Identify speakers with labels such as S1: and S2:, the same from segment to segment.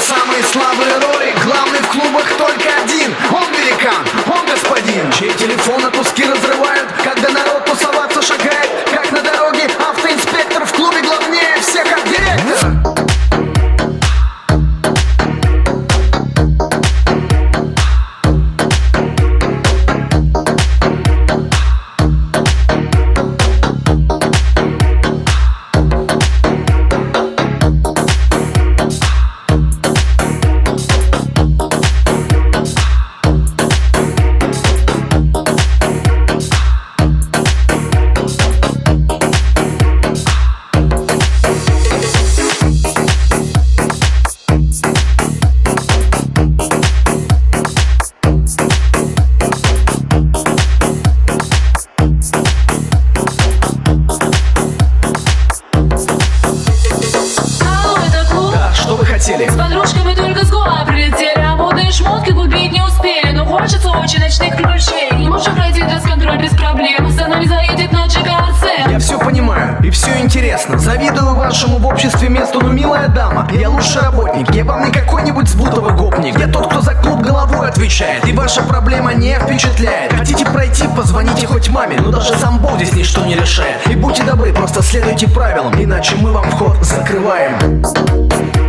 S1: самый слабый Рори Главный в клубах только один. Он
S2: великан, он господин.
S1: Чей телефон это хотели?
S2: С подружками только с Гоа прилетели А модные шмотки купить не успели. Но хочется очень ночных приключений Можем пройти дресс-контроль без проблем. За нами заедет на GKRC
S1: Я все понимаю и все интересно. Завидую вашему в обществе месту, но милая дама Я лучший работник, я вам не какой-нибудь сбутовый гопник. Я тот, кто за клуб головой отвечает. И ваша проблема не впечатляет. Хотите пройти, позвоните хоть маме Но даже сам Бог здесь ничто не решает. И будьте добры, просто следуйте правилам Иначе мы вам вход закрываем.
S3: Алло,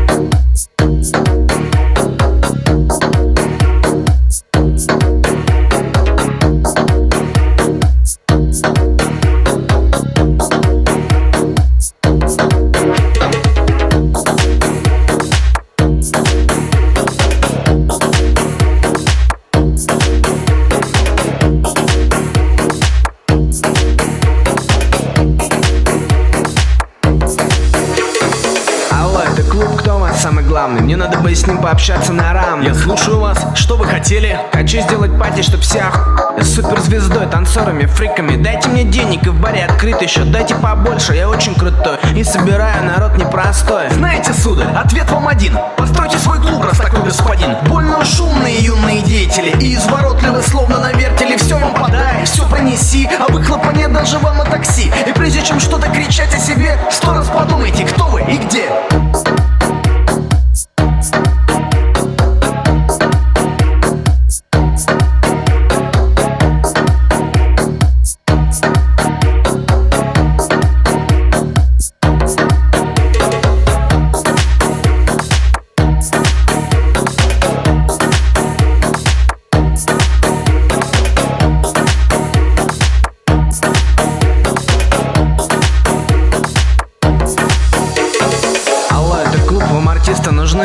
S3: главный? Мне надо бы с ним пообщаться на рам.
S1: Я слушаю вас, что вы хотели?
S3: Хочу сделать пати, чтоб вся х- с суперзвездой, танцорами, фриками. Дайте мне денег и в баре открыт еще. Дайте побольше, я очень крутой. И собираю народ непростой.
S1: Знаете, сударь, ответ вам один. Постройте свой клуб, раз такой господин. Больно уж умные юные деятели. И изворотливы, словно на вертеле. Все им подай, все принеси. А выхлопа нет даже вам на такси. И прежде чем что-то кричать о себе Сто раз подумайте, кто вы и где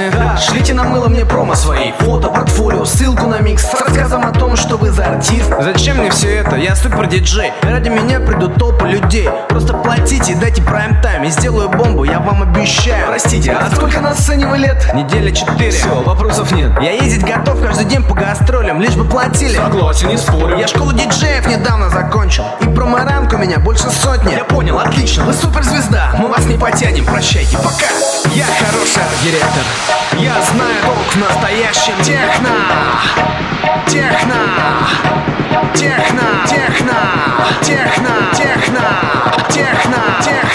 S3: нужны?
S1: Шлите на мыло мне промо свои. Фото, портфолио, ссылку на микс С рассказом о том, что вы за артист.
S3: Зачем мне все это? Я супер диджей. Ради меня придут толпы людей. Просто платите дайте прайм-тайм. И сделаю бомбу, я вам обещаю.
S1: Простите, а сколько на сцене вы лет?
S3: Неделя четыре.
S1: Все, вопросов нет.
S3: Я ездить готов каждый день по гастролям Лишь бы платили.
S1: Согласен, не спорю.
S3: Я школу диджеев недавно закончил. И проморанг у меня больше сотни.
S1: Я понял, отлично, вы суперзвезда. Мы вас не потянем, прощайте, пока
S3: директор. Я знаю толк в настоящем. Техно! Техно! Техно! Техно! Техно! Техно! Техно! Техно!